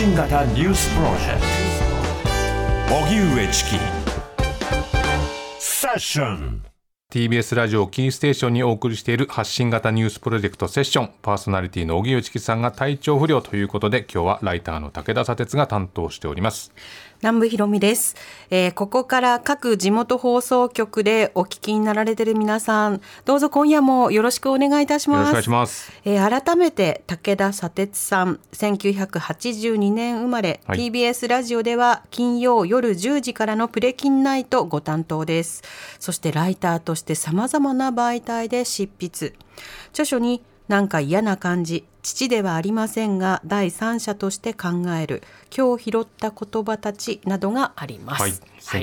信型ニュースプロジェクト。荻上チキ。セッション TBS ラジオキーステーションにお送りしている発信型ニュースプロジェクトセッション。パーソナリティの荻上チキさんが体調不良ということで今日はライターの武田砂鉄が担当しております。南部ひろみです、えーここから各地元放送局でお聞きになられている皆さんどうぞ今夜もよろしくお願いいたします。よろしくお願いします。えー改めて武田砂鉄さん1982年生まれ、はい。TBS ラジオでは金曜夜10時からのプレキンナイトご担当です。そしてライターとしてさまざまな媒体で執筆。著書になんか嫌な感じ父ではありませんが第三者として考える今日拾った言葉たちなどがあります、はい、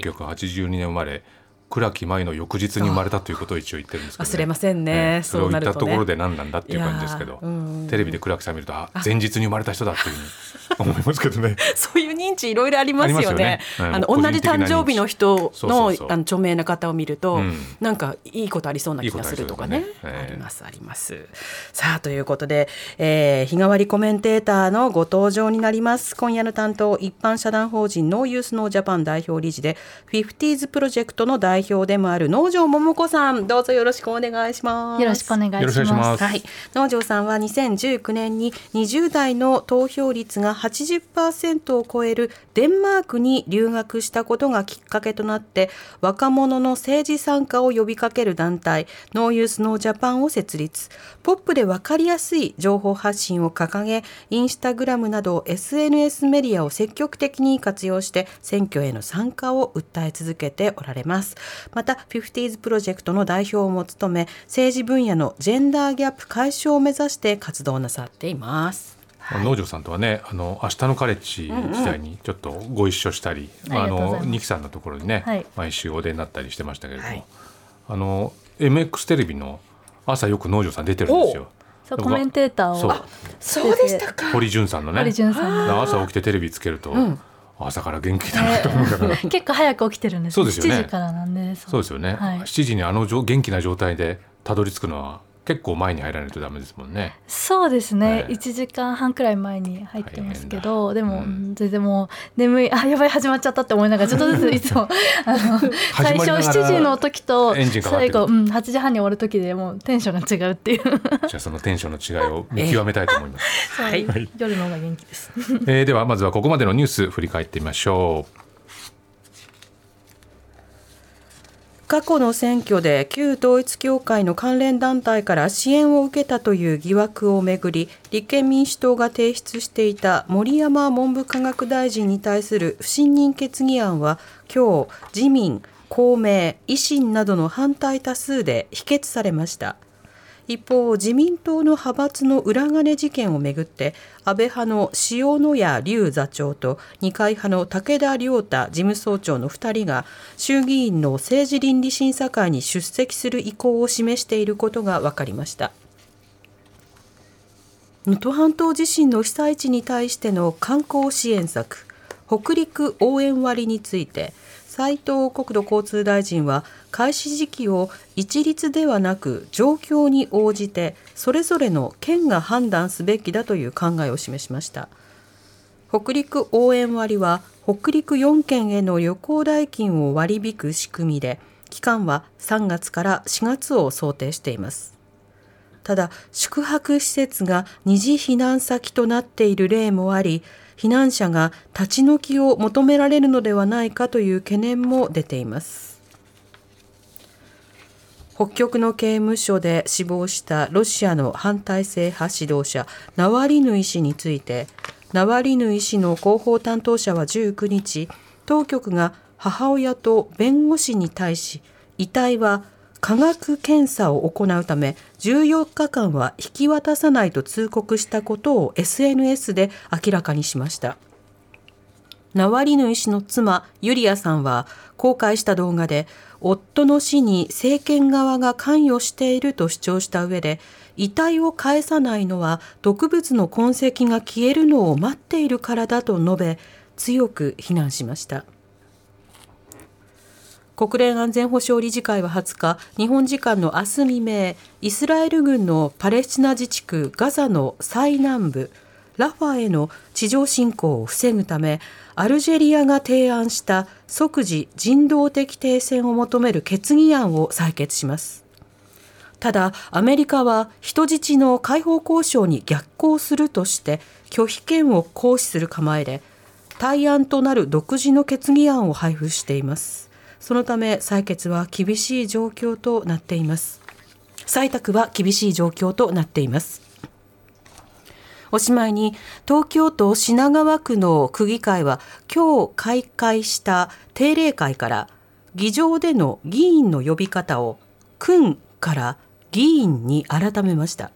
1982年生まれ倉木舞の翌日に生まれたということを一応言ってるんですけど、忘れませんね。それを言ったところで何なんだっていう感じですけど、うんテレビで倉木さん見るとあ前日に生まれた人だっていうふうに 思いますけどね。そういう認知いろいろありますよね。ね。うん。あの同じ誕生日の人のあの著名な方を見ると、うん。なんかいいことありそうな気がするとかね。ありますあります。さあということで、えー日替わりコメンテーターのご登場になります。今夜の担当一般社団法人ノーユースノージャパン代表理事でフィフティーズプロジェクトの代表でもある農場桃子さんどうぞよろしくお願いします。よろしくお願いしま。すはい、農場さんは2019年に20代の投票率が80%を超えるデンマークに留学したことがきっかけとなって若者の政治参加を呼びかける団体ノーユースノージャパンを設立ポップで分かりやすい情報発信を掲げインスタグラムなど SNS メディアを積極的に活用して選挙への参加を訴え続けておられますまた 50s プロジェクトの代表も務め政治分野のジェンダーギャップ解消を目指して活動なさっています。農場さんとはねあの明日のカレッジ時代にちょっとご一緒したり、うございます。二木さんのところにね、はい。毎週お出になったりしてましたけれども、はい。あの MX テレビの朝よく農場さん出てるんですよ。そうコメンテーターをそう。そうでしたか。堀潤さんのね。堀潤さんの。朝起きてテレビつけると、朝から元気だなと思うから、結構早く起きてるんですそうですよね。7時からなんでそう。ですよね、はい。7時にあの元気な状態でたどり着くのは結構前に入らないとダメですもんね。そうですね、はい1時間半くらい前に入ってますけどでも、うん。全然もう眠いあやばい始まっちゃったって思いながらちょっとずついつも あの最初始まりながら7時の時と最後、うん、8時半に終わる時でもうテンションが違うっていう。じゃあそのテンションの違いを見極めたいと思います。はい。夜の方が元気です。えーではまずはここまでのニュース振り返ってみましょう。過去の選挙で旧統一教会の関連団体から支援を受けたという疑惑をめぐり立憲民主党が提出していた森山文部科学大臣に対する不信任決議案は今日自民公明維新などの反対多数で否決されました。一方自民党の派閥の裏金事件をめぐって安倍派の塩谷隆座長と二階派の武田良太事務総長の2人が衆議院の政治倫理審査会に出席する意向を示していることが分かりました。能登半島地震の被災地に対しての観光支援策北陸応援割について斉藤国土交通大臣は開始時期を一律ではなく状況に応じてそれぞれの県が判断すべきだという考えを示しました。北陸応援割は北陸4県への旅行代金を割り引く仕組みで期間は3月から4月を想定しています。ただ宿泊施設が二次避難先となっている例もあり避難者が立ち退きを求められるのではないかという懸念も出ています。北極の刑務所で死亡したロシアの反体制派指導者ナワリヌイ氏についてナワリヌイ氏の広報担当者は19日当局が母親と弁護士に対し遺体は科学検査を行うため14日間は引き渡さないと通告したことを SNS で明らかにしました。ナワリヌイ氏の妻ユリアさんは公開した動画で夫の死に政権側が関与していると主張した上で遺体を返さないのは毒物の痕跡が消えるのを待っているからだと述べ強く非難しました。国連安全保障理事会は20日日本時間の明日未明イスラエル軍のパレスチナ自治区ガザの最南部ラファへの地上侵攻を防ぐためアルジェリアが提案した即時人道的停戦を求める決議案を採決します。ただアメリカは人質の解放交渉に逆行するとして拒否権を行使する構えで対案となる独自の決議案を配布しています。そのため採決は厳しい状況となっています。採択は厳しい状況となっています。おしまいに東京都品川区の区議会は今日開会した定例会から議場での議員の呼び方を君から議員に改めました。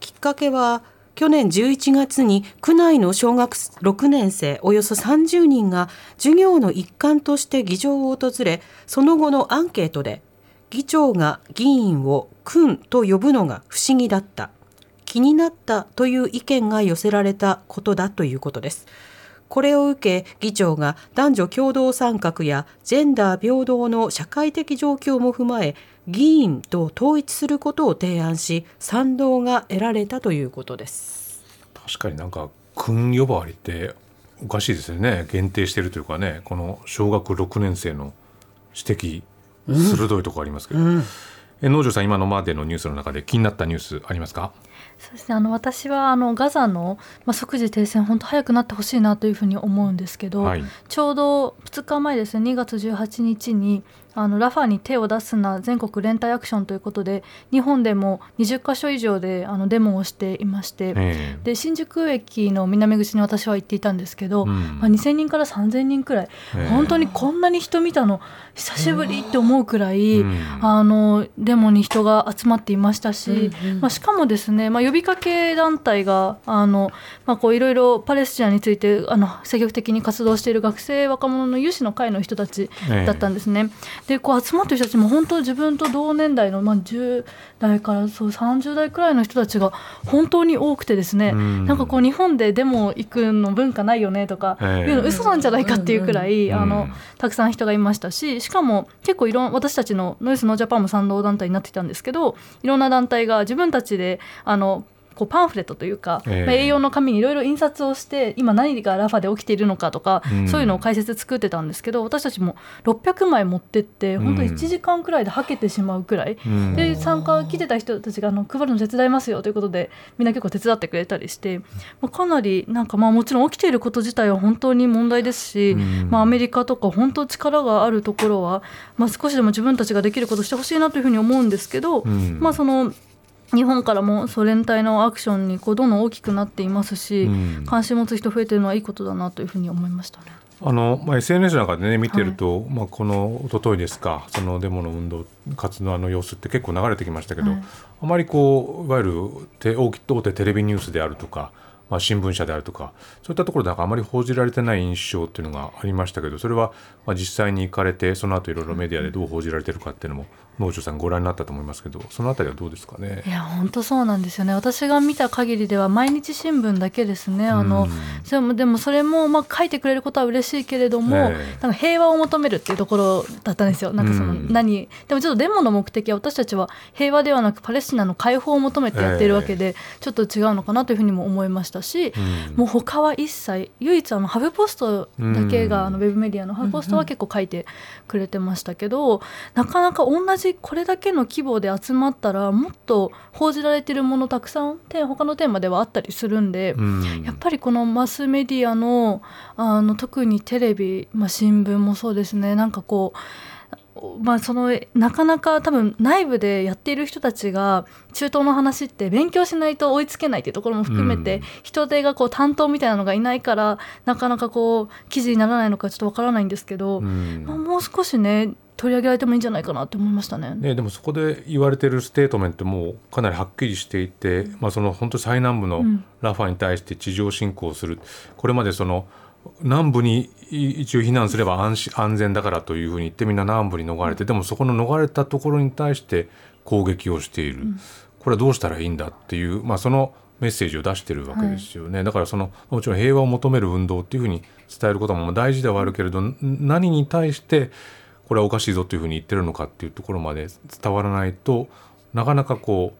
きっかけは去年11月に区内の小学6年生およそ30人が授業の一環として議場を訪れその後のアンケートで議長が議員を君と呼ぶのが不思議だった気になったという意見が寄せられたことだということです。これを受け議長が男女共同参画やジェンダー平等の社会的状況も踏まえ議員と統一することを提案し賛同が得られたということです。確かになんか君呼ばわりっておかしいですよね。限定してるというかねこの小学6年生の指摘鋭いところありますけど、うん、え農場さん今のまでのニュースの中で気になったニュースありますか？そうですね、あの私はあのガザの、まあ、即時停戦本当早くなってほしいなというふうに思うんですけど、はい、ちょうど2日前ですね。2月18日にあのラファに手を出すな全国連帯アクションということで日本でも20か所以上であのデモをしていまして、えー、で新宿駅の南口に私は行っていたんですけど、うん、まあ、2000人から3000人くらい、えー、本当にこんなに人見たの？久しぶりって思うくらい、うん、あのデモに人が集まっていましたし、うんうん、まあ、しかもですね、まあ、呼びかけ団体があの、まあ、こういろいろパレスチナについてあの積極的に活動している学生若者の有志の会の人たちだったんですね。えーでこう集まってる人たちも本当自分と同年代の、まあ、10代からそう30代くらいの人たちが本当に多くてですね、うん、なんかこう日本でデモ行くの文化ないよねとかいうの嘘なんじゃないかっていうくらい、あのたくさん人がいましたししかも結構いろん私たちのノイスノージャパンも賛同団体になってきたんですけどいろんな団体が自分たちであのこうパンフレットというか、えー、まあ、A4 の紙にいろいろ印刷をして今何がラファで起きているのかとか、うん、そういうのを解説作ってたんですけど私たちも600枚持ってって本当1時間くらいではけてしまうくらい、うん、で参加来てた人たちがあの配るの手伝いますよということでみんな結構手伝ってくれたりして、まあ、かなりなんかまあもちろん起きていること自体は本当に問題ですし、うん、まあ、アメリカとか本当力があるところは、まあ、少しでも自分たちができることしてほしいなというふうに思うんですけど、まあその日本からもソ連隊のアクションにこうどんどん大きくなっていますし、うん、関心持つ人増えてるのはいいことだなというふうに思いましたね。あのまあ、SNS なんかでね見てると、はい、まあ、この一昨日ですかそのデモの運動活動の様子って結構流れてきましたけど、はい、あまりこういわゆる大大手テレビニュースであるとかまあ、新聞社であるとかそういったところでなんかあまり報じられてない印象っていうのがありましたけどそれはまあ実際に行かれてその後いろいろメディアでどう報じられてるかっていうのも農場さんご覧になったと思いますけどそのあたりはどうですかね？いや本当そうなんですよね。私が見た限りでは毎日新聞だけですね。あの、でもでもそれもまあ書いてくれることは嬉しいけれども、なんか平和を求めるっていうところだったんですよ。なんかその何、でもちょっとデモの目的は私たちは平和ではなくパレスチナの解放を求めてやっているわけで、ちょっと違うのかなというふうにも思いましたし、もう他は一切唯一あのハブポストだけが、あのウェブメディアのハブポストは結構書いてくれてましたけど、なかなか同じこれだけの規模で集まったらもっと報じられてるものたくさん他のテーマではあったりするんで、うん、やっぱりこのマスメディアのあの特にテレビ、まあ、新聞もそうですね。なんかこうまあ、そのなかなか多分内部でやっている人たちが中東の話って勉強しないと追いつけないっていうところも含めて、うん、人手がこう担当みたいなのがいないからなかなかこう記事にならないのかちょっとわからないんですけど、うん、まあ、もう少しね取り上げられてもいいんじゃないかなって思いましたね。ねでもそこで言われてるステートメントもかなりはっきりしていて、まあ、その本当最南部のラファに対して地上侵攻する、これまでその南部に一応避難すれば安安全だからというふうに言ってみんな南部に逃れてでもそこの逃れたところに対して攻撃をしている、うん、これはどうしたらいいんだっていう、まあ、そのメッセージを出してるわけですよね、はい、だからそのもちろん平和を求める運動っていうふうに伝えることも大事ではあるけれど何に対してこれはおかしいぞというふうに言ってるのかっていうところまで伝わらないとなかなかこ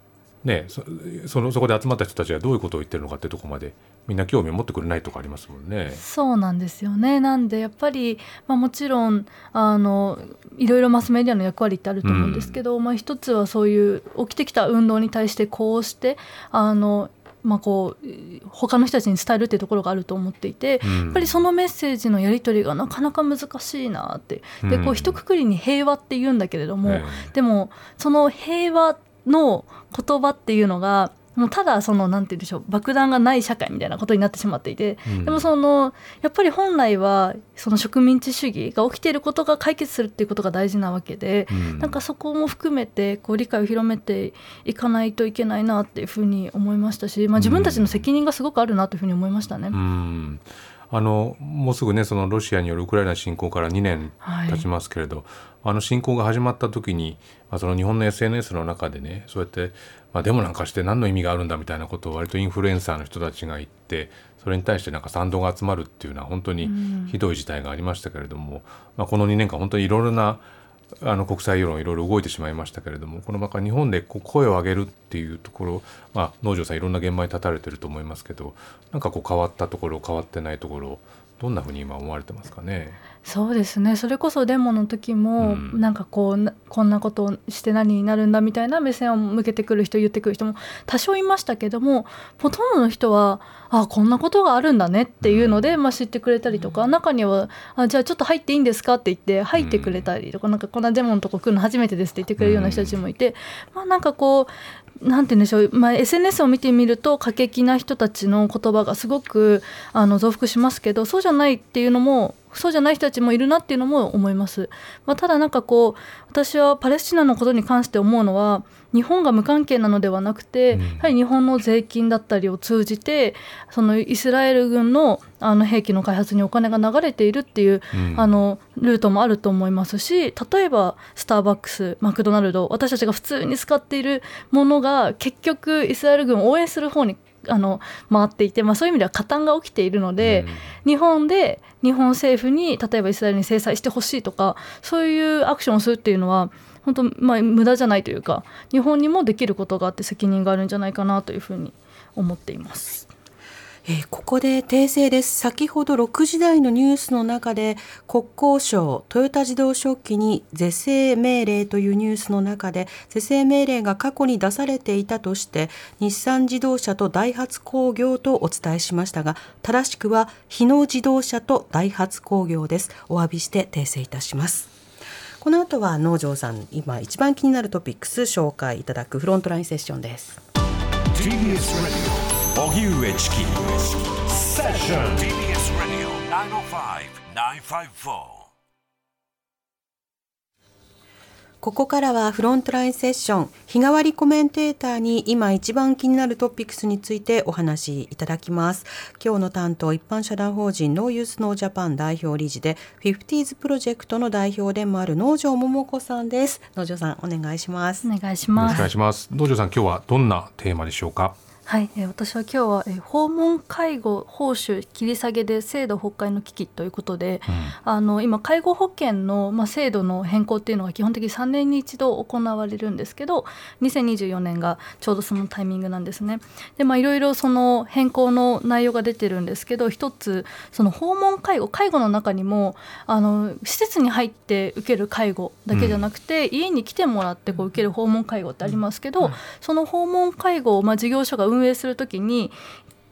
うねそそのそこで集まった人たちがどういうことを言ってるのかっていうところまでみんな興味を持ってくれないとかありますもんね。そうなんですよねなんでやっぱり、まあ、もちろんあのいろいろマスメディアの役割ってあると思うんですけど、うん、まあ、一つはそういう起きてきた運動に対してこうしてあのまあ、こう他の人たちに伝えるっていうところがあると思っていて、うん、やっぱりそのメッセージのやり取りがなかなか難しいなってでこう一括りに平和って言うんだけれども、うん、でもその平和の言葉っていうのがもうただそのなんて言うんでしょう爆弾がない社会みたいなことになってしまっていて、うん、でもそのやっぱり本来はその植民地主義が起きていることが解決するっていうことが大事なわけで、うん、なんかそこも含めてこう理解を広めていかないといけないなっていうふうに思いましたし、まあ、自分たちの責任がすごくあるなというふうに思いましたね。うん。あのもうすぐねそのロシアによるウクライナ侵攻から2年経ちますけれど、はい、あの侵攻が始まった時に、まあ、その日本の SNS の中でねそうやって、まあ、デモなんかして何の意味があるんだみたいなことを割とインフルエンサーの人たちが言ってそれに対してなんか賛同が集まるっていうのは本当にひどい事態がありましたけれども、うん、まあ、この2年間本当にいろいろなあの国際世論いろいろ動いてしまいましたけれどもこのま日本でこう声を上げるっていうところ、まあ、農場さんいろんな現場に立たれてると思いますけどなんかこう変わったところ変わってないところどんなふうに今思われてますかね？そうですね。それこそデモの時も、うん、なんかこうこんなことをして何になるんだみたいな目線を向けてくる人言ってくる人も多少いましたけどもほとんどの人はあこんなことがあるんだねっていうので、まあ、知ってくれたりとか中にはあじゃあちょっと入っていいんですかって言って入ってくれたりとか、うん、なんかこんなデモのとこ来るの初めてですって言ってくれるような人たちもいて、まあ、なんかこうなんて言うんでしょう、まあ、SNS を見てみると過激な人たちの言葉がすごくあの増幅しますけどそうじゃないっていうのもそうじゃない人たちもいるなっていうのも思います。まあ、ただなんかこう私はパレスチナのことに関して思うのは日本が無関係なのではなくて、うん、やはり日本の税金だったりを通じてそのイスラエル軍のあの兵器の開発にお金が流れているっていう、うん、あのルートもあると思いますし例えばスターバックスマクドナルド私たちが普通に使っているものが結局イスラエル軍を応援する方にあの回っていて、まあ、そういう意味では加担が起きているので、うん、日本で日本政府に例えばイスラエルに制裁してほしいとかそういうアクションをするっていうのは本当まあ無駄じゃないというか日本にもできることがあって責任があるんじゃないかなというふうに思っています。えー、ここで訂正です。先ほど6時台のニュースの中で国交省トヨタ自動食器に是正命令というニュースの中で是正命令が過去に出されていたとして日産自動車とダイハツ工業とお伝えしましたが正しくは日野自動車とダイハツ工業です。お詫びして訂正いたします。この後は農場さん今一番気になるトピックス紹介いただくフロントラインセッションです。荻上チキ。セッション TBS Radio 905-954ここからは Frontline Session。日替わりコメンテーターに今一番気になるトピックスについてお話しいただきます。今日の担当一般社団法人 NO YOUTH NO JAPAN 代表理事で FIFTYS PROJECT の代表でもある能條桃子さんです。能條さんお願いします。お願いしますお願いします能條さん今日はどんなテーマでしょうかはい、えー、私は今日は、えー、訪問介護報酬切り下げで制度崩壊の危機ということで、うん、あの今介護保険の、まあ、制度の変更っていうのが基本的に3年に一度行われるんですけど2024年がちょうどそのタイミングなんですね。でまあいろいろその変更の内容が出てるんですけど一つその訪問介護介護の中にもあの施設に入って受ける介護だけじゃなくて、うん、家に来てもらってこう受ける訪問介護ってありますけど、うん、その訪問介護を、まあ、事業所が運営するときに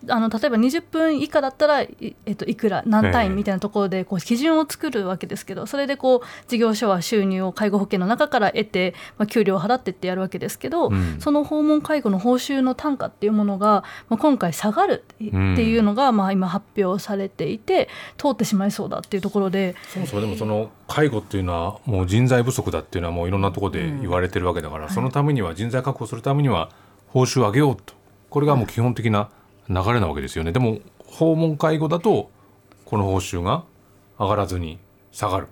あの例えば20分以下だったらい,、えっと、いくら何単位みたいなところでこう基準を作るわけですけどそれでこう事業所は収入を介護保険の中から得て、まあ、給料を払ってってやるわけですけど、うん、その訪問介護の報酬の単価っていうものが、まあ、今回下がるっていうのが、まあ、今発表されていて通ってしまいそうだっていうところで。そもそもでもその介護っていうのはもう人材不足だっていうのはもういろんなところで言われてるわけだから、うん、そのためには人材確保するためには報酬を上げようとこれがもう基本的な流れなわけですよねでも訪問介護だとこの報酬が上がらずに下がる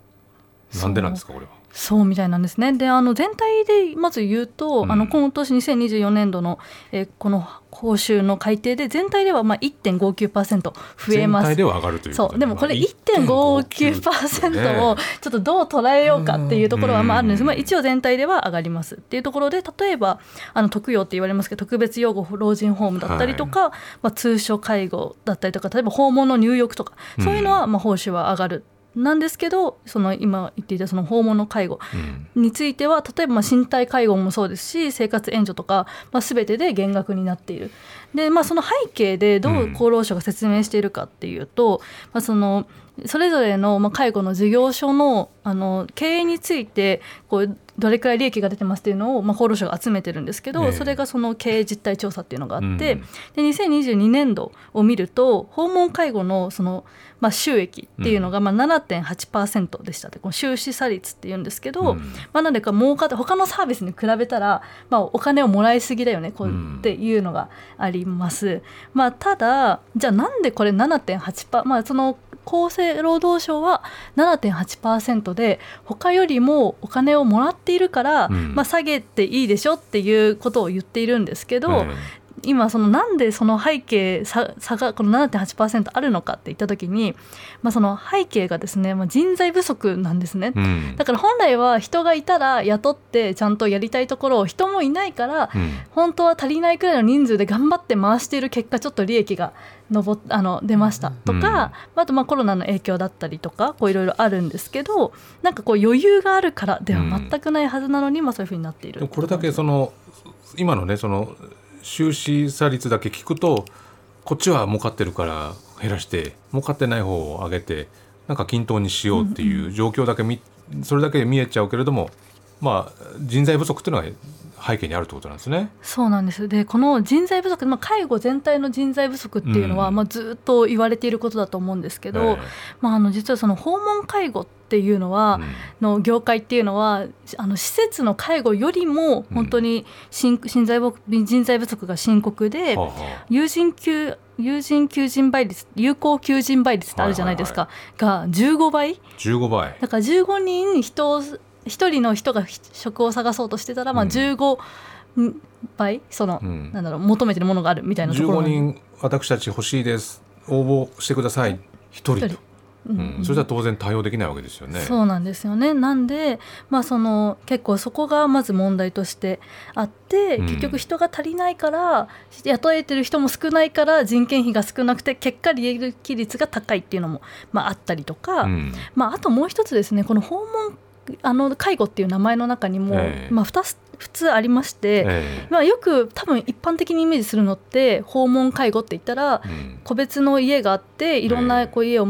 なんでなんですかこれは。そうみたいなんですね。であの全体でまず言うと、うん、あの今年2024年度の、えー、この報酬の改定で全体ではまあ1.59%増えます。全体では上がるというそう。でもこれ1.59%をちょっとどう捉えようかっていうところはまああるんです、まあ、一応全体では上がります。っていうところで例えばあの特養って言われますけど特別養護老人ホームだったりとか、はい、まあ、通所介護だったりとか例えば訪問の入浴とかそういうのはまあ報酬は上がる。なんですけどその今言っていたその訪問の介護については、例えばまあ身体介護もそうですし生活援助とか、まあ、全てで減額になっている。で、まあ、その背景でどう厚労省が説明しているかっていうと、まあ、そのそれぞれのまあ介護の事業所のあの経営についてこうどれくらい利益が出てますっていうのを、まあ、厚労省が集めてるんですけど、それがその経営実態調査っていうのがあって、うん、で2022年度を見ると訪問介護のその、まあ、収益っていうのがまあ7.8%でしたって、この収支差率っていうんですけど、うん、まあ、なんでか儲かって他のサービスに比べたら、まあ、お金をもらいすぎだよねこうっていうのがあります。まあ、ただじゃあなんでこれ7.8%まあその厚生労働省は7.8%で他よりもお金をもらっているから、うん、まあ、下げていいでしょっていうことを言っているんですけど、今そのなんでその背景差がこの7.8%あるのかって言った時に、まあ、その背景がですね、まあ、人材不足なんですね、うん、だから本来は人がいたら雇ってちゃんとやりたいところを人もいないから、うん、本当は足りないくらいの人数で頑張って回している結果ちょっと利益が上あの出ましたとか、うん、あとまあコロナの影響だったりとかいろいろあるんですけどなんかこう余裕があるからでは全くないはずなのに、まあそういうふうになっている。これだけその今のねその収支差率だけ聞くとこっちは儲かってるから減らして儲かってない方を上げてなんか均等にしようっていう状況だけみ、それだけ見えちゃうけれどもまあ人材不足っていうのは背景にあるってことなんですね。そうなんです。で、この人材不足、まあ介護全体の人材不足っていうのは、うん、まあずっと言われていることだと思うんですけど、えー、まああの実はその訪問介護っていうのは、うん、の業界っていうのはあの施設の介護よりも本当に人材人材不足が深刻で、うん、友人級有人求人倍率有効求人倍率ってあるじゃないですか、はいはいはい、が15倍。15倍。だから15人人1人の人が職を探そうとしてたら、まあ、15倍その、うん、なんだろう求めてるものがあるみたいなところ。15人私たち欲しいです。応募してください。1人と。うん、うん、それじゃ当然対応できないわけですよね。そうなんですよね。なんで、まあその結構そこがまず問題としてあって、うん、結局人が足りないから雇えてる人も少ないから人件費が少なくて結果利益率が高いっていうのもまああったりとか、うん、まああともう一つですね、この訪問あの介護っていう名前の中にも、えー、まあ、2つ普通ありまして、えー、まあ、よく多分一般的にイメージするのって訪問介護って言ったら、うん、個別の家があっていろんなこう家を、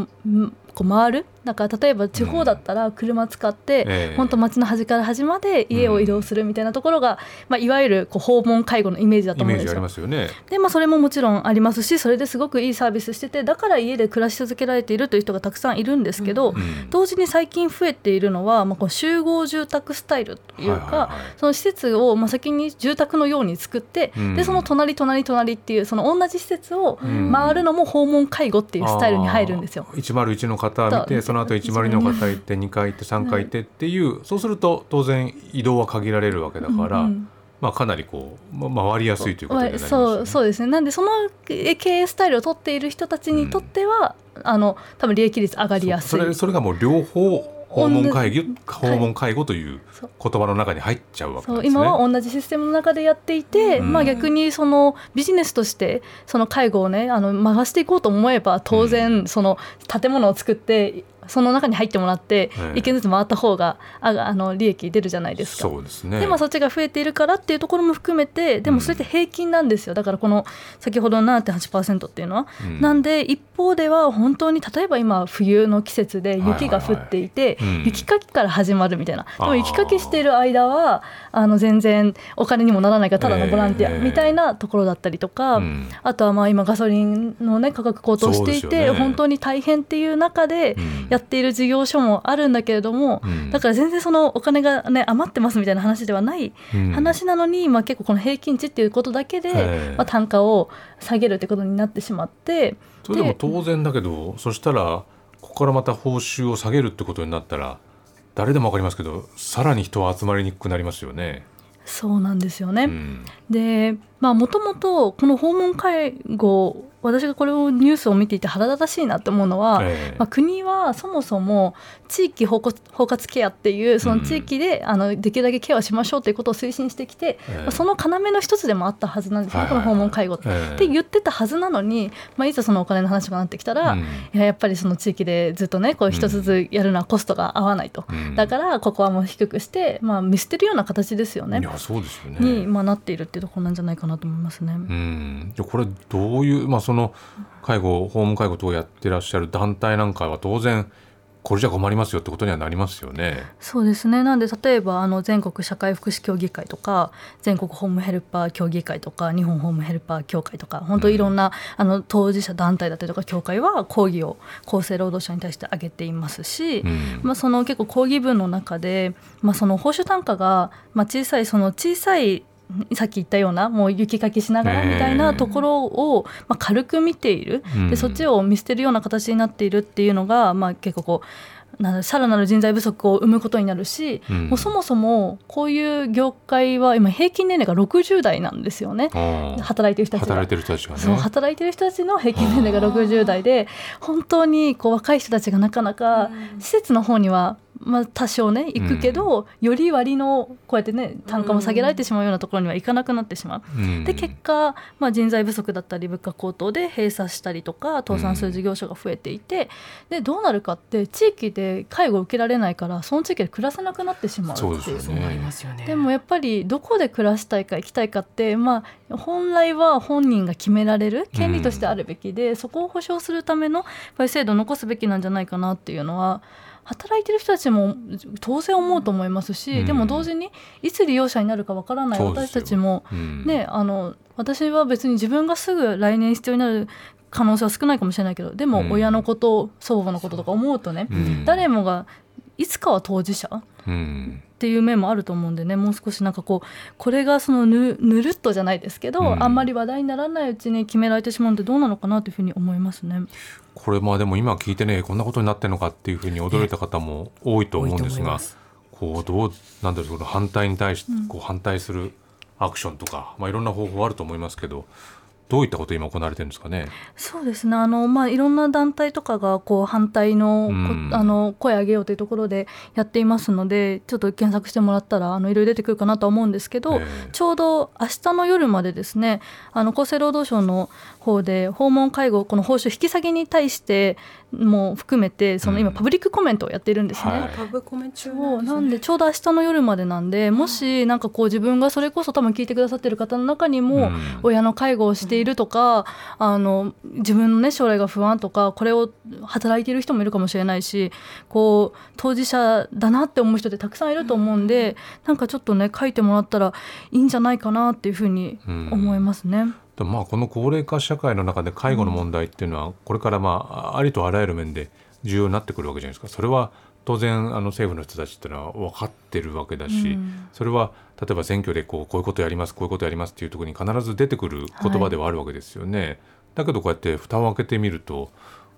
こう回るだから例えば地方だったら車使って、うんえ。ー、本当街の端から端まで家を移動するみたいなところが、うん、まあ、いわゆるこう訪問介護のイメージだと思うんですよ。すよね、で、まあ、それももちろんありますしそれですごくいいサービスしててだから家で暮らし続けられているという人がたくさんいるんですけど、うん、同時に最近増えているのは、まあ、この集合住宅スタイルというか、はいはいはい、その施設をまあ先に住宅のように作って、でその隣隣隣っていうその同じ施設を回るのも訪問介護っていうスタイルに入るんですよ。101の方見てその後102の方回行って2回行って3回行ってっていう、そうすると当然移動は限られるわけだから。うんうん。まあ、かなりこう、ま、回りやすいということになります、ね、そうそうですね。なんでその経営スタイルを取っている人たちにとっては、うん、あの多分利益率上がりやすい。それそれがもう両方訪問会議訪問介護という言葉の中に入っちゃうわけですね。今は同じシステムの中でやっていて、うん、まあ、逆にそのビジネスとしてその介護をねあの回していこうと思えば当然その建物を作ってその中に入ってもらって一軒ずつ回った方がああの利益出るじゃないですか。そうですね、でもそっちが増えているからっていうところも含めてでもそれって平均なんですよ。だからこの先ほどの7.8%っていうのは。うん、なんで一方では本当に例えば今冬の季節で雪が降っていて、雪かきから始まるみたいな。でも雪かきしている間はあの全然お金にもならないからただのボランティアみたいなところだったりとか、えーあとはまあ今ガソリンの、ね、価格高騰していて、ね、本当に大変っていう中でやっている事業所もあるんだけれども、うん、だから全然そのお金が、ね、余ってますみたいな話ではない話なのに、うん、まあ、結構この平均値っていうことだけで、まあ、単価を下げるってことになってしまって。それでも当然だけどそしたらここからまた報酬を下げるってことになったら誰でも分かりますけどさらに人は集まりにくくなりますよね。そうなんですよね、うん、でまあもともとこの訪問介護私がこれをニュースを見ていて腹立たしいなと思うのは、えー、まあ、国はそもそも地域包括ケアっていうその地域で、うん、あのできるだけケアをしましょうということを推進してきて、えー、まあ、その要の一つでもあったはずなんですね、はいはい、この訪問介護って、えー、って言ってたはずなのに、まあ、いざそのお金の話がなってきたら、うん、いややっぱりその地域でずっとねこう一つずつやるのはコストが合わないと、うん、だからここはもう低くして、まあ、見捨てるような形ですよね。いやそうですよね。に、まあ、なっているっていうところなんじゃないかなと思いますね。うんこれどういう、まあ、その介護訪問介護等をやってらっしゃる団体なんかは当然これじゃ困りますよってことにはなりますよね。そうですね。なんで例えばあの全国社会福祉協議会とか全国ホームヘルパー協議会とか日本ホームヘルパー協会とか本当いろんな、うん、あの当事者団体だったりとか協会は抗議を厚生労働省に対して挙げていますし、うん、まあその結構抗議文の中でまあその報酬単価がまあ小さいその小さいさっき言ったようなもう雪かきしながらみたいなところを、まあ、軽く見ている、でそっちを見捨てるような形になっているっていうのが、まあ、結構こうなさらなる人材不足を生むことになるし、うん、もうそもそもこういう業界は今平均年齢が60代なんですよね。働いてる人たちが。働いてる人たちが、ね、そう働いてる人たちの平均年齢が60代で本当にこう若い人たちがなかなか施設の方にはまあ、多少ね行くけど、うん、より割のこうやってね単価も下げられてしまうようなところにはいかなくなってしまう。うん、で結果、まあ、人材不足だったり物価高騰で閉鎖したりとか倒産する事業者が増えていて、うん、でどうなるかって地域で介護を受けられないからその地域で暮らせなくなってしまうっていう。ね、でもやっぱりどこで暮らしたいか行きたいかって、まあ、本来は本人が決められる権利としてあるべきで、そこを保障するためのやっぱり制度を残すべきなんじゃないかなっていうのは働いてる人たちも当然思うと思いますし、うん、でも同時にいつ利用者になるかわからない私たちも、うん、ねあの私は別に自分がすぐ来年必要になる可能性は少ないかもしれないけどでも親のこと、うん、祖母のこととか思うとね、誰もがいつかは当事者、っていう面もあると思うんでねもう少しなんかこうこれがそのぬぬるっとじゃないですけど、うん、あんまり話題にならないうちに決められてしまうのってどうなのかなというふうに思いますね。これまあでも今聞いてねこんなことになってるのかっていうふうに驚いた方も多いと思うんですが、こうどうなんだろう反対に対してこう反対するアクションとか、まあいろんな方法あると思いますけどどういったこと今行われてるんですかね？そうですね。あのまあいろんな団体とかがこう反対の、うん、あの声上げようというところでやっていますので、ちょっと検索してもらったらあのいろいろ出てくるかなと思うんですけど、えー、ちょうど明日の夜までですね、あの厚生労働省の方で訪問介護この報酬引き下げに対しても含めてその今パブリックコメントをやっているんですね。なんでちょうど明日の夜までなんでもしなんかこう自分がそれこそ多分聞いてくださってる方の中にも親の介護をしているとか、あの自分のね将来が不安とかこれを働いている人もいるかもしれないしこう当事者だなって思う人ってたくさんいると思うんで、なんかちょっとね書いてもらったらいいんじゃないかなっていうふうに思いますね。でまあこの高齢化社会の中で介護の問題っていうのはこれからまあありとあらゆる面で重要になってくるわけじゃないですか。それは当然あの政府の人たちっていうのは分かってるわけだし、うん、それは例えば選挙でこうこういうことやりますこういうことやりますっていうところに必ず出てくる言葉ではあるわけですよね。はい、だけどこうやって蓋を開けてみると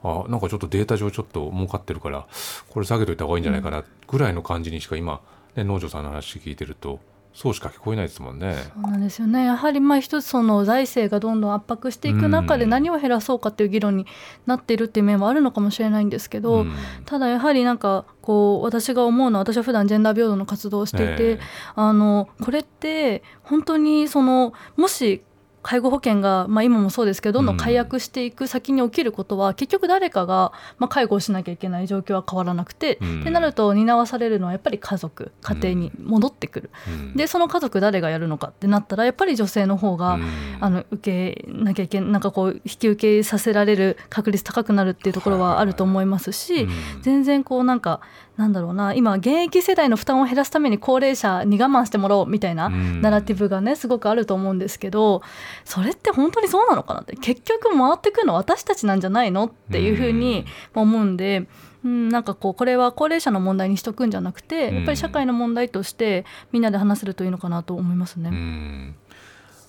あなんかちょっとデータ上ちょっと儲かってるからこれ下げといた方がいいんじゃないかなぐらいの感じにしか今、ね、農場さんの話聞いてるとそうしか聞こえないですもんね。そうなんですよね。やはりまあ一つその財政がどんどん圧迫していく中で何を減らそうかっていう議論になっているっていう面はあるのかもしれないんですけど、ただやはりなんかこう私が思うのは私は普段ジェンダー平等の活動をしていて、えー、あのこれって本当にそのもし介護保険が、まあ、今もそうですけどどんどん解約していく先に起きることは、うん、結局誰かが、まあ、介護をしなきゃいけない状況は変わらなくて、うん、ってなると担わされるのはやっぱり家族家庭に戻ってくる、うん、でその家族誰がやるのかってなったらやっぱり女性の方が、あの受けなきゃいけなんかこう引き受けさせられる確率高くなるっていうところはあると思いますし、全然こうなんかなんだろうな今現役世代の負担を減らすために高齢者に我慢してもらおうみたいなナラティブがねすごくあると思うんですけどそれって本当にそうなのかなって結局回ってくるの私たちなんじゃないのっていうふうに思うんで。うん、なんかこうこれは高齢者の問題にしとくんじゃなくてやっぱり社会の問題としてみんなで話せるといいのかなと思いますね。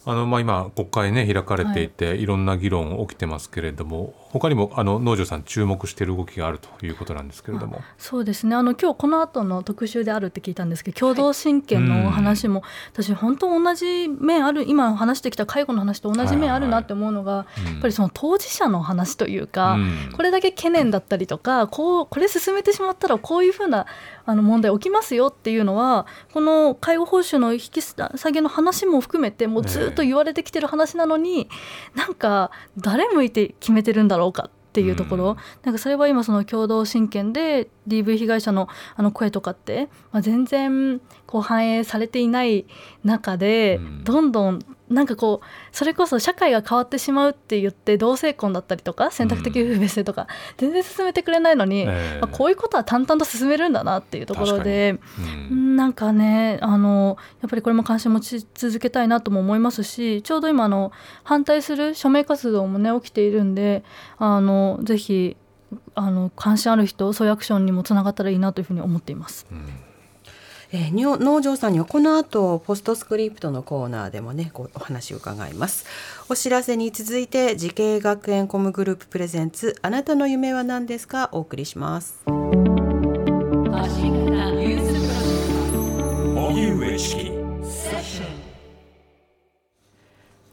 あのまあ、今国会ね開かれていて、はい、いろんな議論起きてますけれども他にもあの農場さん注目している動きがあるということなんですけれども。そうですね。あの今日この後の特集であるって聞いたんですけど共同親権の話も、はい、私本当同じ面ある今話してきた介護の話と同じ面あるなって思うのが、はいはい、やっぱりその当事者の話というか、うん、これだけ懸念だったりとかこうこれ進めてしまったらこういうふうなあの問題起きますよっていうのはこの介護報酬の引き下げの話も含めてもうずっと言われてきてる話なのに、えー、なんか誰向いて決めてるんだろうろうかっていうところ、うん、なんかそれは今その共同親権で DV 被害者のあの声とかって、まあ、全然こう反映されていない中で、どんどんなんかこうそれこそ社会が変わってしまうって言って同性婚だったりとか選択的夫婦別姓とか、全然進めてくれないのに、まあ、こういうことは淡々と進めるんだなっていうところで、うん、なんかねあのやっぱりこれも関心持ち続けたいなとも思いますしちょうど今あの反対する署名活動もね起きているんであのぜひあの関心ある人そういうアクションにもつながったらいいなというふうに思っています。うんえー、能條さんにはこの後 postscript のコーナーでもねこうお話を伺います。お知らせに続いて慈恵学園コムグループプレゼンツあなたの夢は何ですか？お送りします。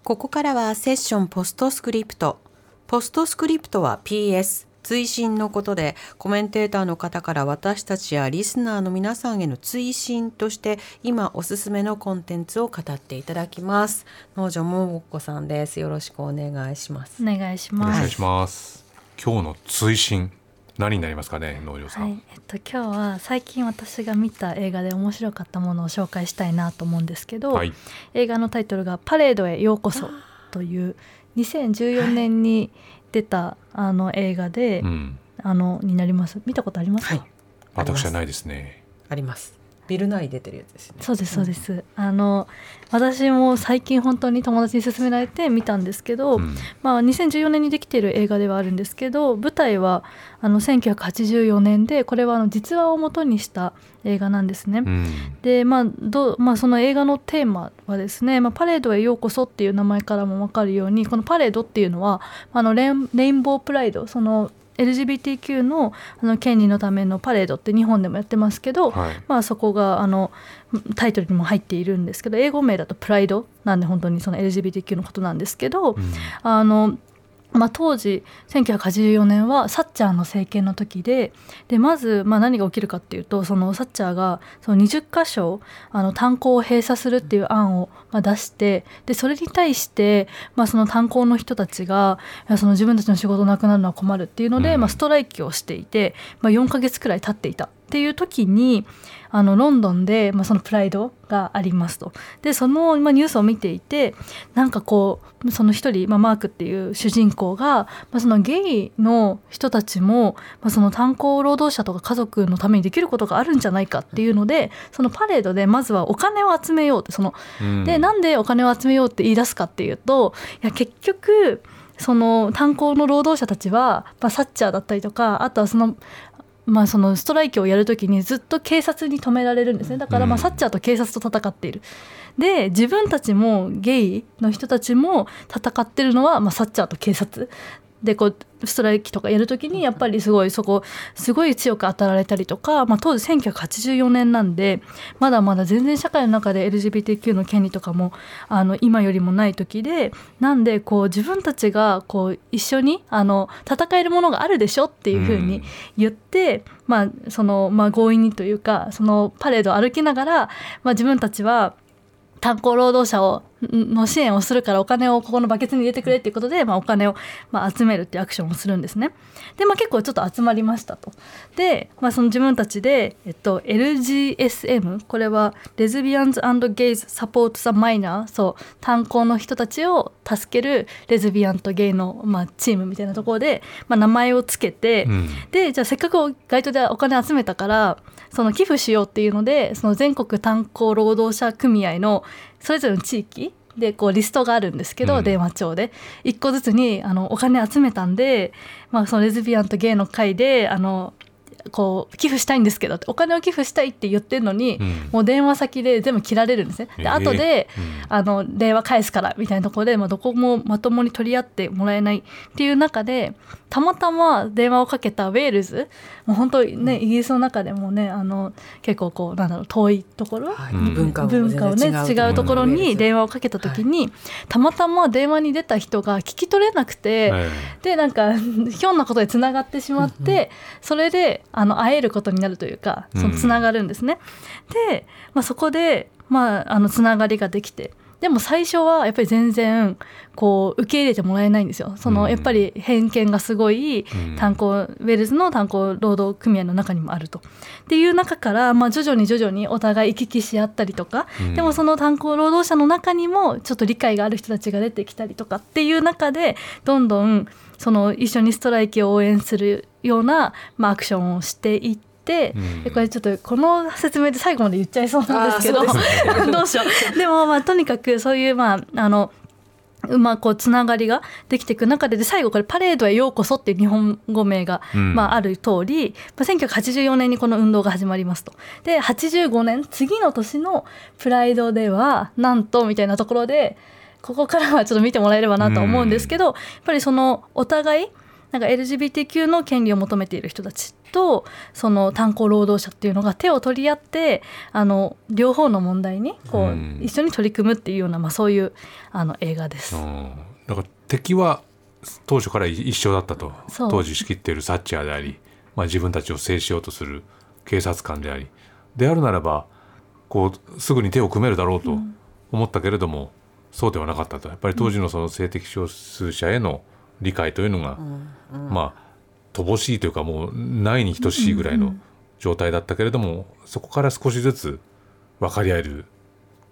ここからはセッションポストスクリプト。ポストスクリプトは PS 追伸のことでコメンテーターの方から私たちやリスナーの皆さんへの追伸として今おすすめのコンテンツを語っていただきます。農場ももこさんです。よろしくお願いします。お願いします。お願いします。今日の追伸何になりますかね農場さん、はい、えっと今日は最近私が見た映画で面白かったものを紹介したいなと思うんですけど、はい、映画のタイトルがパレードへようこそという2014年に出たあの映画で、うん、あのになります。見たことありますか、はい、私はないですね。ありますビル内出てるやつですね。そうですそうです、うん、あの私も最近本当に友達に勧められて見たんですけど、うん、まあ2014年にできている映画ではあるんですけど舞台はあの1984年でこれはあの実話をもとにした映画なんですね。うん、でまあどまあその映画のテーマはですね「まあ、パレードへようこそ」っていう名前からも分かるようにこのパレードっていうのはあのレインボープライドその LGBTQ のあの権利のためのパレードって日本でもやってますけど、はい、まあ、そこがあのタイトルにも入っているんですけど英語名だとプライドなんで本当にその LGBTQ のことなんですけど、うん、あのまあ、当時1984年はサッチャーの政権の時ででまずまあ何が起きるかっていうとそのサッチャーがその20箇所あの炭鉱を閉鎖するっていう案をまあ出してでそれに対して、まあ、その炭鉱の人たちがその自分たちの仕事なくなるのは困るっていうので、まあ、ストライキをしていて、まあ、4ヶ月くらい経っていたっていう時にあのロンドンで、まあ、そのプライドがありますと。でその、まあ、ニュースを見ていてなんかこうその一人、まあ、マークっていう主人公が、まあ、そのゲイの人たちも、まあ、その炭鉱労働者とか家族のためにできることがあるんじゃないかっていうのでそのパレードでまずはお金を集めようってその、うん、でなんでお金を集めようって言い出すかっていうといや結局その炭鉱の労働者たちは、まあ、サッチャーだったりとかあとはそのまあ、そのストライキをやるときにずっと警察に止められるんですね。だからまあサッチャーと警察と戦っている。で自分たちもゲイの人たちも戦ってるのは、まあ、サッチャーと警察でこうストライキとかやるときにやっぱりすごいそこすごい強く当たられたりとか、まあ、当時1984年なんでまだまだ全然社会の中で LGBTQ の権利とかもあの今よりもない時でなんでこう自分たちがこう一緒にあの戦えるものがあるでしょっていうふうに言って、うん、まあそのまあ、強引にというかそのパレードを歩きながら、まあ、自分たちは炭鉱労働者をの支援をするからお金をここのバケツに入れてくれっていうことで、まあ、お金を、まあ、集めるっていうアクションをするんですね。で、まあ、結構ちょっと集まりましたと。で、まあ、その自分たちで、えっと、LGSM これはレズビアンズゲイズサポート・ザ・マイナーそう炭鉱の人たちを助けるレズビアンとゲイの、まあ、チームみたいなところで、まあ、名前をつけて、うん、でじゃあせっかく街頭でお金集めたからその寄付しようっていうのでその全国炭鉱労働者組合のそれぞれの地域でこうリストがあるんですけど、うん、電話帳で。1個ずつにあのお金集めたんで、まあ、そのレズビアンとゲイの会であのこう寄付したいんですけどお金を寄付したいって言ってるのに、うん、もう電話先で全部切られるんですね。で後で、うん、あの電話返すからみたいなところで、まあ、どこもまともに取り合ってもらえないっていう中でたまたま電話をかけたウェールズもう本当ね、イギリスの中でもねあの結構こうなんだろう遠いところ、はい、文化をね違うところに電話をかけた時に、はい、たまたま電話に出た人が聞き取れなくて、はい、でなんかひょんなことでつながってしまって、それであの会えることになるというかそのつながるんですね。で、まあ、そこで、まあ、あのつながりができて。でも最初はやっぱり全然こう受け入れてもらえないんですよ。そのやっぱり偏見がすごい炭鉱、ウェルズの炭鉱労働組合の中にもあると。っていう中から、まあ、徐々に徐々にお互い行き来し合ったりとか、でもその炭鉱労働者の中にもちょっと理解がある人たちが出てきたりとかっていう中でどんどんその一緒にストライキを応援するような、まあ、アクションをしていって。て、うん、これちょっとこの説明で最後まで言っちゃいそうなんですけど どうしよう。でもまあとにかくそういうまああのまあ、こうつながりができていく中でで最後これ「パレードへようこそ」っていう日本語名が、まあ、ある通り、まあ、1984年にこの運動が始まりますと。で85年次の年のプライドではなんとみたいなところでここからはちょっと見てもらえればなと思うんですけど、やっぱりそのお互いなんか LGBTQ の権利を求めている人たちとその炭鉱労働者っていうのが手を取り合ってあの両方の問題にこう、うん、一緒に取り組むっていうような、まあ、そういうあの映画です。だから敵は当初から一緒だったと。当時仕切っているサッチャーであり、まあ、自分たちを制しようとする警察官であり。であるならばこうすぐに手を組めるだろうと思ったけれども、うん、そうではなかったと。やっぱり当時のその性的少数者への理解というのが、まあ乏しいというかもうないに等しいぐらいの状態だったけれども、そこから少しずつ分かり合える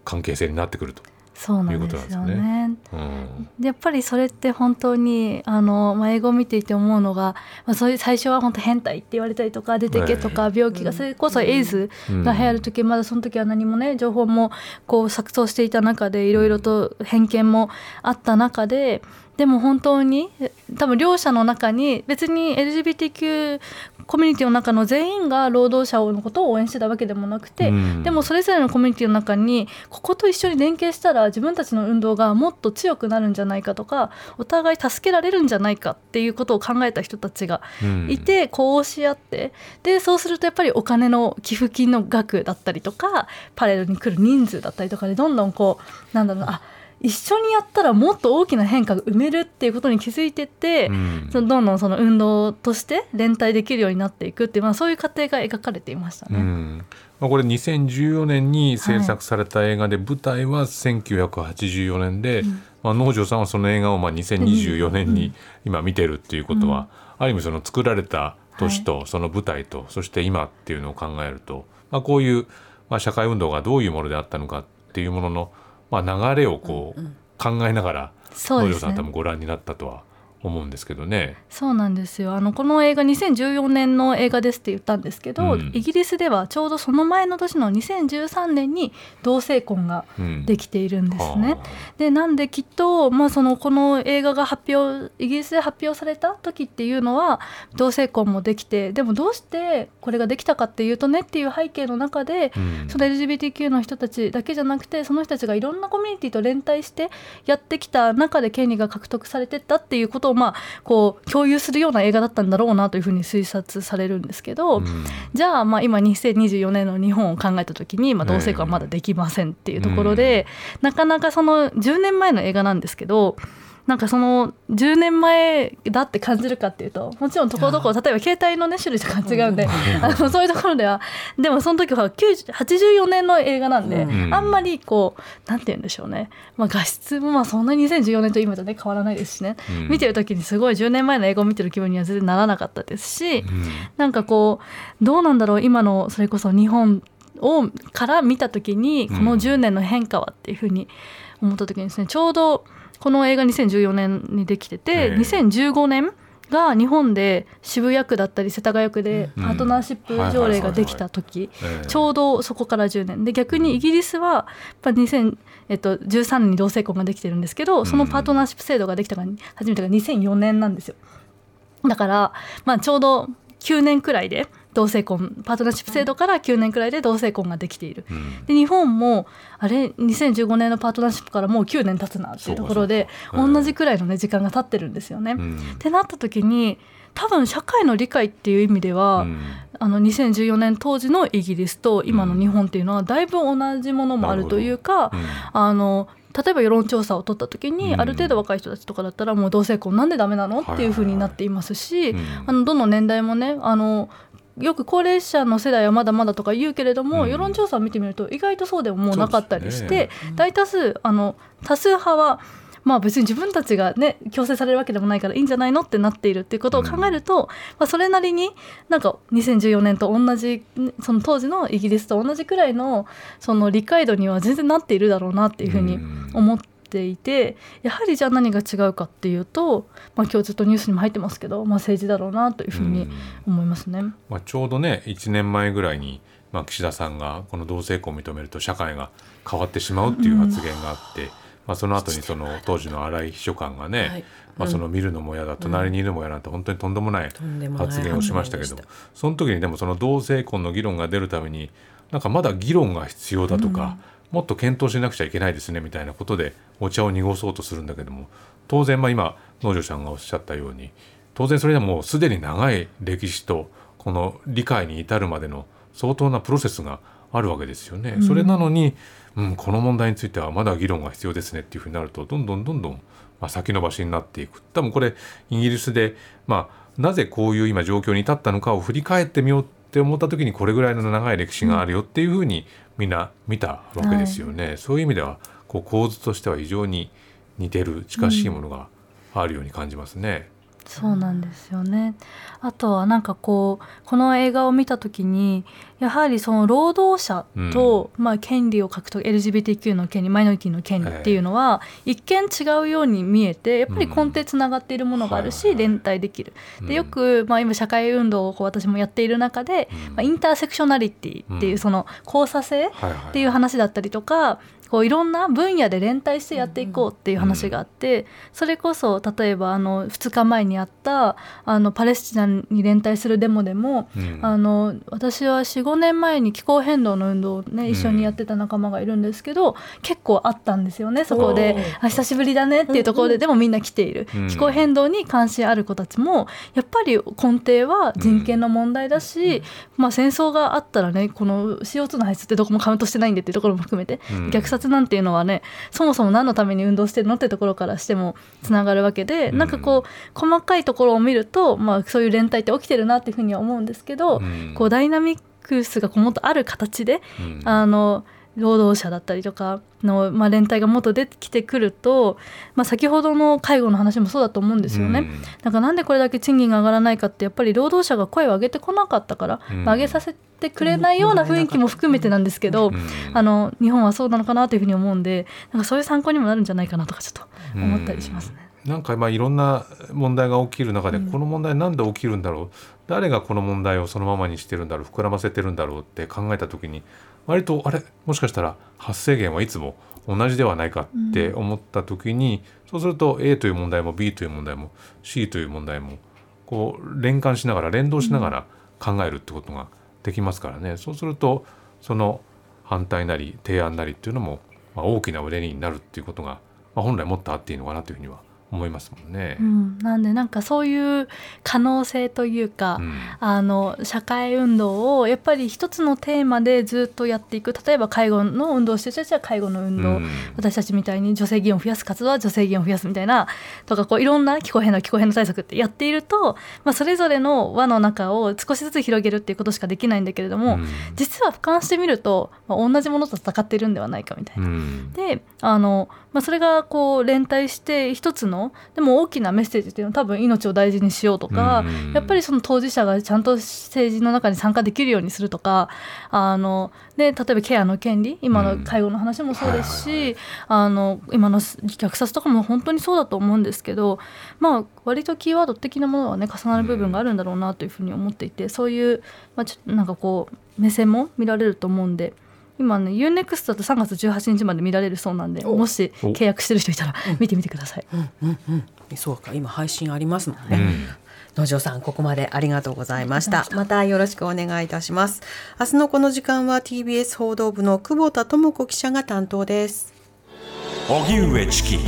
関係性になってくると。そうなんですよね。うん、やっぱりそれって本当にあの、まあ、英語を見ていて思うのが、まあ、そういう最初は本当変態って言われたりとか出てけとか病気が、それこそエイズが流行る時、まだその時は何もね情報もこう錯綜していた中でいろいろと偏見もあった中で。でも本当に多分両者の中に別に LGBTQ コミュニティの中の全員が労働者のことを応援してたわけでもなくて、うん、でもそれぞれのコミュニティの中にここと一緒に連携したら自分たちの運動がもっと強くなるんじゃないかとかお互い助けられるんじゃないかっていうことを考えた人たちがいて、うん、こうし合ってでそうするとやっぱりお金の寄付金の額だったりとかパレードに来る人数だったりとかでどんどんこうなんだろうなあ一緒にやったらもっと大きな変化が埋めるっていうことに気づいてって、うん、そのどんどんその運動として連帯できるようになっていくっていう、まあ、そういう過程が描かれていましたね。うん。まあ、これ2014年に制作された映画で、舞台は1984年で、まあ、農場さんはその映画をまあ2024年に今見てるっていうことは、ある意味その作られた年とその舞台と、そして今っていうのを考えると、まあ、こういうまあ社会運動がどういうものであったのかっていうもののまあ、流れをこう考えながら農場さん多分ご覧になったとは思うんですけどね。そうなんですよ。あのこの映画2014年の映画ですって言ったんですけど、うん、イギリスではちょうどその前の年の2013年に同性婚ができているんですね。うん、でなんできっと、まあ、そのこの映画が発表イギリスで発表された時っていうのは同性婚もできてでもどうしてこれができたかっていうとねっていう背景の中で、うん、その LGBTQ の人たちだけじゃなくてその人たちがいろんなコミュニティと連帯してやってきた中で権利が獲得されてったっていうことをまあ、こう共有するような映画だったんだろうなというふうに推察されるんですけど、うん、じゃあまあ今2024年の日本を考えた時に、まあ、同性婚はまだできませんっていうところで、なかなかその10年前の映画なんですけどなんかその10年前だって感じるかっていうともちろんところどころ例えば携帯のね種類とか違うんで、あのそういうところではでもその時は84年の映画なんで、うん、あんまりこうなんて言うんでしょうね、まあ、画質もまあそんなに2014年と今とね変わらないですしね、うん、見てる時にすごい10年前の映画を見てる気分には全然ならなかったですし、うん、なんかこうどうなんだろう今のそれこそ日本をから見た時にこの10年の変化はっていうふうに思った時にですねちょうどこの映画2014年にできてて、2015年が日本で渋谷区だったり世田谷区でパートナーシップ条例ができた時ちょうどそこから10年。で逆にイギリスはやっぱ2013年に同性婚ができてるんですけどそのパートナーシップ制度ができたが初めてが2004年なんですよ。だから、まあ、ちょうど9年くらいで同性婚パートナーシップ制度から9年くらいで同性婚ができている、で日本もあれ2015年のパートナーシップからもう9年経つなっていうところで同じくらいの、ね、時間が経ってるんですよね。ってなった時に多分社会の理解っていう意味では、うん、あの2014年当時のイギリスと今の日本っていうのはだいぶ同じものもあるというか、うん、あの例えば世論調査を取った時に、ある程度若い人たちとかだったらもう同性婚なんでダメなのっていうふうになっていますし、あのどの年代もねあのよく高齢者の世代はまだまだとか言うけれども、うん、世論調査を見てみると意外とそうでももうなかったりして、ね、大多数あの多数派はまあ別に自分たちがね強制されるわけでもないからいいんじゃないのってなっているっていうことを考えると、うん、まあ、それなりになんか2014年と同じその当時のイギリスと同じくらいのその理解度には全然なっているだろうなっていうふうに思って。ていてやはりじゃあ何が違うかっていうと、まあ、今日ずっとニュースにも入ってますけど、まあ、政治だろうなというふうに思いますね、まあ、ちょうどね1年前ぐらいに、まあ、岸田さんがこの同性婚を認めると社会が変わってしまうっていう発言があって。うんまあ、その後にその当時の荒井秘書官がね、はい、まあ、その見るのも嫌だ、隣にいるのも嫌なんて本当にとんでもない発言をしましたけどその時にでもその同性婚の議論が出るためになんかまだ議論が必要だとか、もっと検討しなくちゃいけないですねみたいなことでお茶を濁そうとするんだけども当然まあ今農場さんがおっしゃったように当然それでもうすでに長い歴史とこの理解に至るまでの相当なプロセスがあるわけですよね。それなのに、うん、この問題についてはまだ議論が必要ですねっていうふうになるとどんどんどんどん、まあ、先延ばしになっていく多分これイギリスで、まあ、なぜこういう今状況に至ったのかを振り返ってみようって思った時にこれぐらいの長い歴史があるよっていうふうにみんな見たわけですよね。はい、そういう意味ではこう構図としては非常に似てる近しいものがあるように感じますね。そうなんですよね。あとはなんかこうこの映画を見た時にやはりその労働者と、うん、まあ権利を獲得 LGBTQ の権利マイノリティの権利っていうのは一見違うように見えてやっぱり根底つながっているものがあるし、連帯できる。でよく、まあ、今社会運動をこう私もやっている中で、まあ、インターセクショナリティっていうその交差性っていう話だったりとか、こういろんな分野で連帯してやっていこうっていう話があって、それこそ例えばあの2日前にあったあのパレスチナに連帯するデモでも、あの私は45年前に気候変動の運動をね一緒にやってた仲間がいるんですけど、結構あったんですよねそこであ久しぶりだねっていうところで、でもみんな来ている、気候変動に関心ある子たちもやっぱり根底は人権の問題だし、まあ、戦争があったらねこの CO2 の排出ってどこもカウントしてないんでっていうところも含めて、虐殺殺なんていうのはねそもそも何のために運動してるのってところからしてもつながるわけで、うん、なんかこう細かいところを見ると、まあ、そういう連帯って起きてるなっていうふうには思うんですけど、うん、こうダイナミックスがこうもっとある形で、うん、あの労働者だったりとかの、まあ、連帯がもっと出てきてくると、まあ、先ほどの介護の話もそうだと思うんですよね。うん、だからなんでこれだけ賃金が上がらないかってやっぱり労働者が声を上げてこなかったから、うん、まあ、上げさせてくれないような雰囲気も含めてなんですけど、うん、あの日本はそうなのかなというふうに思うんでなんかそういう参考にもなるんじゃないかなとかちょっと思ったりしますね。なんかまあいろんな問題が起きる中で、この問題なんで起きるんだろう？誰がこの問題をそのままにしてるんだろう？膨らませてるんだろう？って考えた時に割とあれもしかしたら発生源はいつも同じではないかって思った時に、うん、そうすると A という問題も B という問題も C という問題もこう連関しながら連動しながら考えるってことができますからね、そうするとその反対なり提案なりっていうのも、まあ、大きな売れになるっていうことが、まあ、本来もっとあっていいのかなというふうには思いますもんね。うん、なんでなんかそういう可能性というか、うん、あの社会運動をやっぱり一つのテーマでずっとやっていく。例えば介護の運動をしてる人たちは介護の運動、うん、私たちみたいに女性議員を増やす活動は女性議員を増やすみたいなとかこういろんな気候変動気候変動対策ってやっていると、まあ、それぞれの輪の中を少しずつ広げるっていうことしかできないんだけれども、うん、実は俯瞰してみると、まあ、同じものと戦っているんではないかみたいな。であのまあ、それがこう連帯して一つのでも大きなメッセージっていうのは多分命を大事にしようとか、やっぱりその当事者がちゃんと政治の中に参加できるようにするとかあので例えばケアの権利今の介護の話もそうですし、あの今の虐殺とかも本当にそうだと思うんですけど、まあ、割とキーワード的なものはね重なる部分があるんだろうなというふうに思っていてそういう、まあ、ちょなんかこう目線も見られると思うんで。今ね UNEXT だと3月18日まで見られるそうなんでもし契約してる人いたら見てみてください。うんうんうん、そうか今配信ありますもんね。うん。野城さんここまでありがとうございました。また。よろしくお願いいたします。明日のこの時間は TBS 報道部の久保田智子記者が担当です。荻上チキ